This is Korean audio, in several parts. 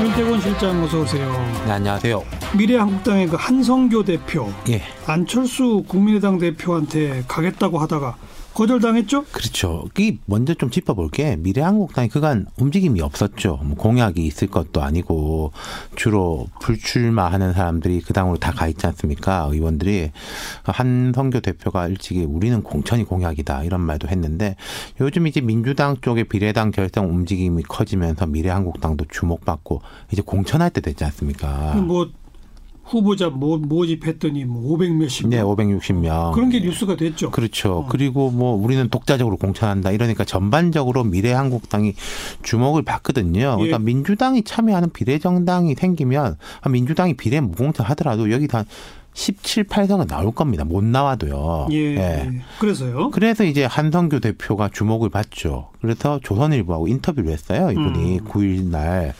윤태곤 실장 어서 오세요. 네, 안녕하세요. 미래한국당의 그 한성교 대표, 예. 안철수 국민의당 대표한테 가겠다고 하다가 거절당했죠? 그렇죠. 이 먼저 좀 짚어볼게. 미래한국당이 그간 움직임이 없었죠. 뭐 공약이 있을 것도 아니고 주로 불출마하는 사람들이 그 당으로 다 가 있지 않습니까? 의원들이 한성교 대표가 일찍이 우리는 공천이 공약이다 이런 말도 했는데 요즘 이제 민주당 쪽의 비례당 결성 움직임이 커지면서 미래한국당도 주목받고 이제 공천할 때 됐지 않습니까? 뭐 후보자 모, 모집했더니 뭐 500 몇십 네, 명. 560명. 그런 게 뉴스가 됐죠. 그렇죠. 어. 그리고 뭐 우리는 독자적으로 공천한다. 이러니까 전반적으로 미래한국당이 주목을 받거든요. 그러니까 예. 민주당이 참여하는 비례정당이 생기면 한 민주당이 비례 무공천 하더라도 여기 한 17, 8석은 나올 겁니다. 못 나와도요. 예. 그래서요. 그래서 이제 한성규 대표가 주목을 받죠. 그래서 조선일보하고 인터뷰를 했어요. 이분이 음. 9일 날.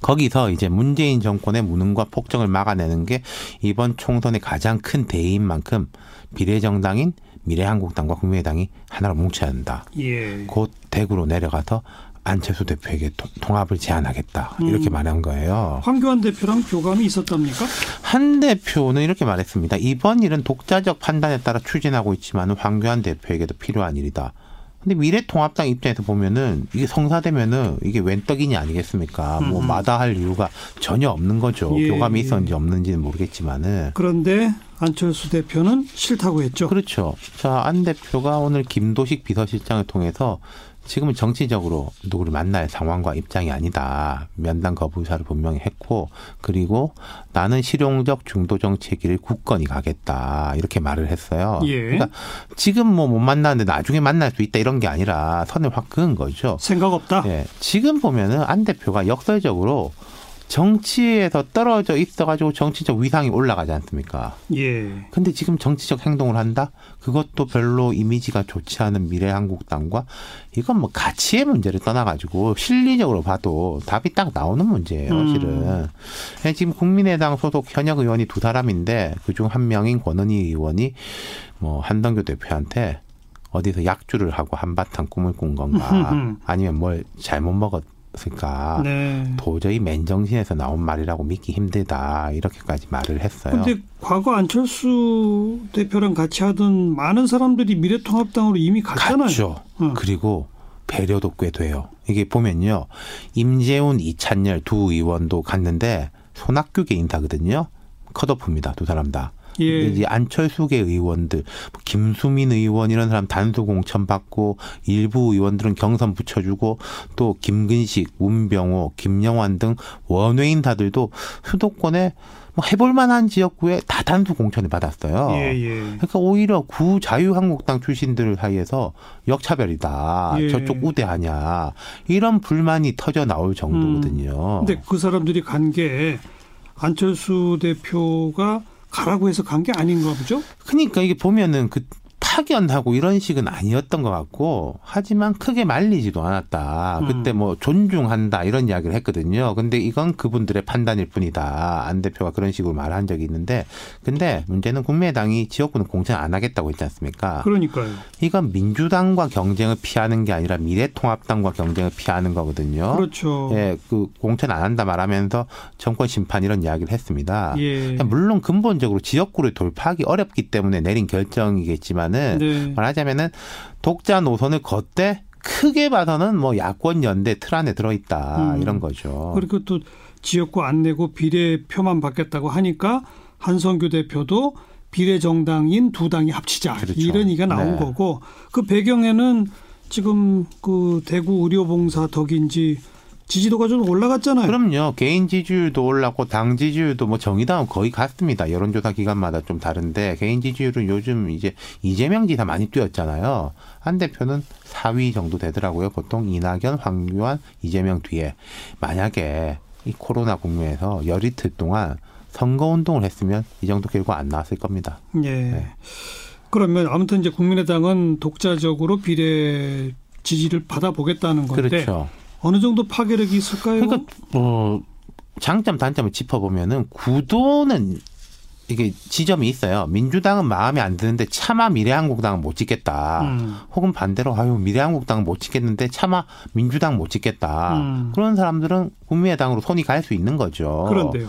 거기서 이제 문재인 정권의 무능과 폭정을 막아내는 게 이번 총선의 가장 큰 대의인 만큼 비례정당인 미래한국당과 국민의당이 하나로 뭉쳐야 한다. 예. 곧 대구로 내려가서 안철수 대표에게 통- 통합을 제안하겠다. 이렇게 음. 말한 거예요. 황교안 대표랑 교감이 있었답니까? 한 대표는 이렇게 말했습니다. 이번 일은 독자적 판단에 따라 추진하고 있지만 황교안 대표에게도 필요한 일이다. 근데 미래통합당 입장에서 보면은 이게 성사되면은 이게 웬 떡이냐 아니겠습니까? 뭐 음. 마다할 이유가 전혀 없는 거죠. 예, 교감이 예. 있었는지 없는지는 모르겠지만은. 그런데 안철수 대표는 싫다고 했죠. 그렇죠. 자, 안 대표가 오늘 김도식 비서실장을 통해서 지금은 정치적으로 누구를 만날 상황과 입장이 아니다. 면담 거부 의사를 분명히 했고, 그리고 나는 실용적 중도 정치의 길을 굳건히 가겠다. 이렇게 말을 했어요. 예. 그러니까 지금 뭐 못 만나는데 나중에 만날 수 있다 이런 게 아니라 선을 확 그은 거죠. 생각 없다. 예. 지금 보면은 안 대표가 역설적으로 정치에서 떨어져 있어가지고 정치적 위상이 올라가지 않습니까? 예. 근데 지금 정치적 행동을 한다? 그것도 별로 이미지가 좋지 않은 미래한국당과 이건 뭐 가치의 문제를 떠나가지고 실리적으로 봐도 답이 딱 나오는 문제예요, 음. 실은. 예, 지금 국민의당 소속 현역 의원이 두 사람인데 그중 한 명인 권은희 의원이 뭐 한동규 대표한테 어디서 약주를 하고 한바탕 꿈을 꾼 건가 아니면 뭘 잘못 먹었 을까 네. 도저히 맨정신에서 나온 말이라고 믿기 힘들다 이렇게까지 말을 했어요. 근데 과거 안철수 대표랑 같이 하던 많은 사람들이 미래통합당으로 이미 갔잖아요. 갔죠. 어. 그리고 배려도 꽤 돼요. 이게 보면요. 임재훈, 이찬열 두 의원도 갔는데 손학규계 인사거든요. 컷오프입니다. 두 사람 다. 예. 이제 안철수계 의원들, 뭐 김수민 의원 이런 사람 단수 공천 받고 일부 의원들은 경선 붙여주고 또 김근식, 문병호, 김영환 등 원외인사들도 수도권에 뭐 해볼 만한 지역구에 다 단수 공천을 받았어요. 예, 예. 그러니까 오히려 구 자유한국당 출신들 사이에서 역차별이다. 예. 저쪽 우대하냐. 이런 불만이 터져 나올 정도거든요. 근데 그 사람들이 간 게 안철수 대표가 가라고 해서 간 게 아닌가 보죠? 그러니까 이게 보면은 그 파견하고 이런 식은 아니었던 것 같고 하지만 크게 말리지도 않았다. 음. 그때 뭐 존중한다 이런 이야기를 했거든요. 근데 이건 그분들의 판단일 뿐이다. 안 대표가 그런 식으로 말한 적이 있는데 근데 문제는 국민의당이 지역구는 공천 안 하겠다고 했지 않습니까? 그러니까요. 이건 민주당과 경쟁을 피하는 게 아니라 미래통합당과 경쟁을 피하는 거거든요. 그렇죠. 예, 그 공천 안 한다 말하면서 정권 심판 이런 이야기를 했습니다. 예. 물론 근본적으로 지역구를 돌파하기 어렵기 때문에 내린 결정이겠지만은 네. 말하자면은 독자 노선을 걷되 크게 봐서는 뭐 야권 연대 틀 안에 들어있다 음. 이런 거죠. 그리고 또 지역구 안 내고 비례표만 받겠다고 하니까 한성규 대표도 비례 정당인 두 당이 합치자 그렇죠. 이런 얘기가 나온 네. 거고 그 배경에는 지금 그 대구 의료봉사 덕인지 지지도가 좀 올라갔잖아요. 그럼요. 개인 지지율도 올랐고 당 지지율도 뭐 정의당은 거의 같습니다. 여론조사 기간마다 좀 다른데 개인 지지율은 요즘 이제 이재명 지사 많이 뛰었잖아요. 한 대표는 4위 정도 되더라고요. 보통 이낙연, 황교안, 이재명 뒤에 만약에 이 코로나 국면에서 열이틀 동안 선거 운동을 했으면 이 정도 결과 안 나왔을 겁니다. 예. 네. 그러면 아무튼 이제 국민의당은 독자적으로 비례 지지를 받아보겠다는 건데 그렇죠. 어느 정도 파괴력이 있을까요? 그러니까 뭐 장점 단점을 짚어보면은 구도는 이게 지점이 있어요. 민주당은 마음에 안 드는데 차마 미래한국당은 못 찍겠다. 음. 혹은 반대로 아유 미래한국당은 못 찍겠는데 차마 민주당 못 찍겠다. 음. 그런 사람들은 국민의당으로 손이 갈 수 있는 거죠. 그런데요.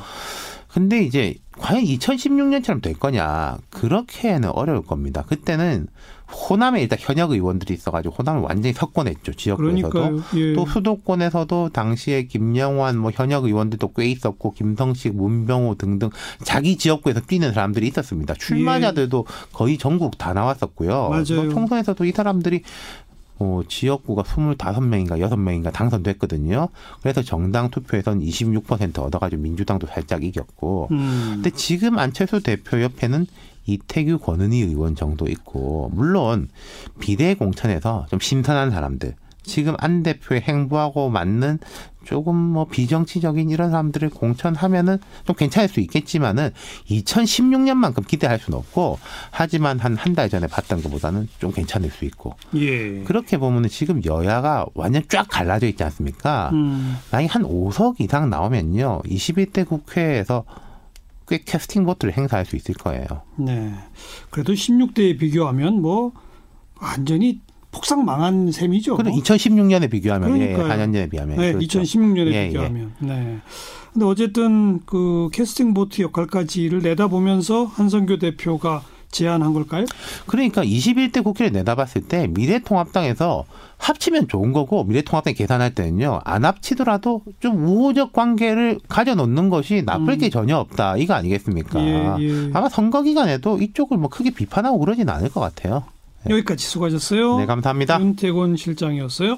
근데 이제 과연 2016년처럼 될 거냐 그렇게는 어려울 겁니다. 그때는 호남에 일단 현역 의원들이 있어가지고 호남을 완전히 석권했죠 지역구에서도. 예. 또 수도권에서도 당시에 김영환 뭐 현역 의원들도 꽤 있었고 김성식, 문병호 등등 자기 지역구에서 뛰는 사람들이 있었습니다. 출마자들도 거의 전국 다 나왔었고요. 맞아요. 또 총선에서도 이 사람들이 어, 지역구가 25명인가 6명인가 당선됐거든요. 그래서 정당 투표에서는 26% 얻어가지고 민주당도 살짝 이겼고. 음. 근데 지금 안철수 대표 옆에는 이태규 권은희 의원 정도 있고, 물론 비례 공천에서 좀 신선한 사람들, 지금 안 대표의 행보하고 맞는 조금 뭐 비정치적인 이런 사람들을 공천하면은 좀 괜찮을 수 있겠지만은 2016년만큼 기대할 수는 없고 하지만 한 한 달 전에 봤던 것보다는 좀 괜찮을 수 있고 예. 그렇게 보면은 지금 여야가 완전 쫙 갈라져 있지 않습니까? 음. 만약 한 5석 이상 나오면요 21대 국회에서 꽤 캐스팅 보트를 행사할 수 있을 거예요. 네. 그래도 16대에 비교하면 뭐 완전히 폭삭 망한 셈이죠. 그럼 2016년에 비교하면 예, 그러니까요. 4년 전에 비하면 네, 그렇죠. 2016년에 예, 예. 비교하면. 네. 근데 어쨌든 그 캐스팅 보트 역할까지를 내다보면서 한성교 대표가 제안한 걸까요? 그러니까 21대 국회를 내다봤을 때 미래통합당에서 합치면 좋은 거고 미래통합당이 계산할 때는요 안 합치더라도 좀 우호적 관계를 가져놓는 것이 나쁠 음. 게 전혀 없다 이거 아니겠습니까? 예, 예. 아마 선거 기간에도 이쪽을 뭐 크게 비판하고 그러진 않을 것 같아요. 여기까지 수고하셨어요. 네 감사합니다. 윤태곤 실장이었어요.